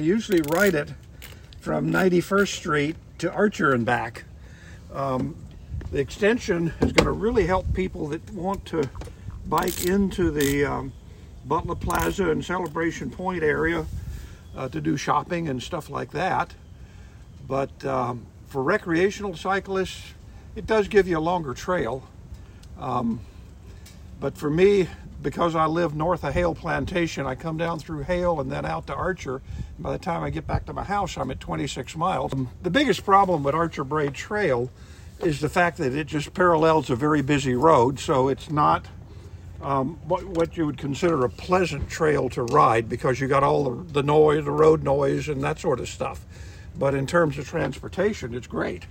I usually ride it from 91st Street to Archer and back. Um, the extension is going to really help people that want to bike into the um, Butler Plaza and Celebration Point area uh, to do shopping and stuff like that. But um, for recreational cyclists, it does give you a longer trail. Um, but for me, because I live north of Hale Plantation, I come down through Hale and then out to Archer. By the time I get back to my house, I'm at 26 miles. The biggest problem with Archer Braid Trail is the fact that it just parallels a very busy road, so it's not um, what, what you would consider a pleasant trail to ride because you got all the, the noise, the road noise, and that sort of stuff. But in terms of transportation, it's great.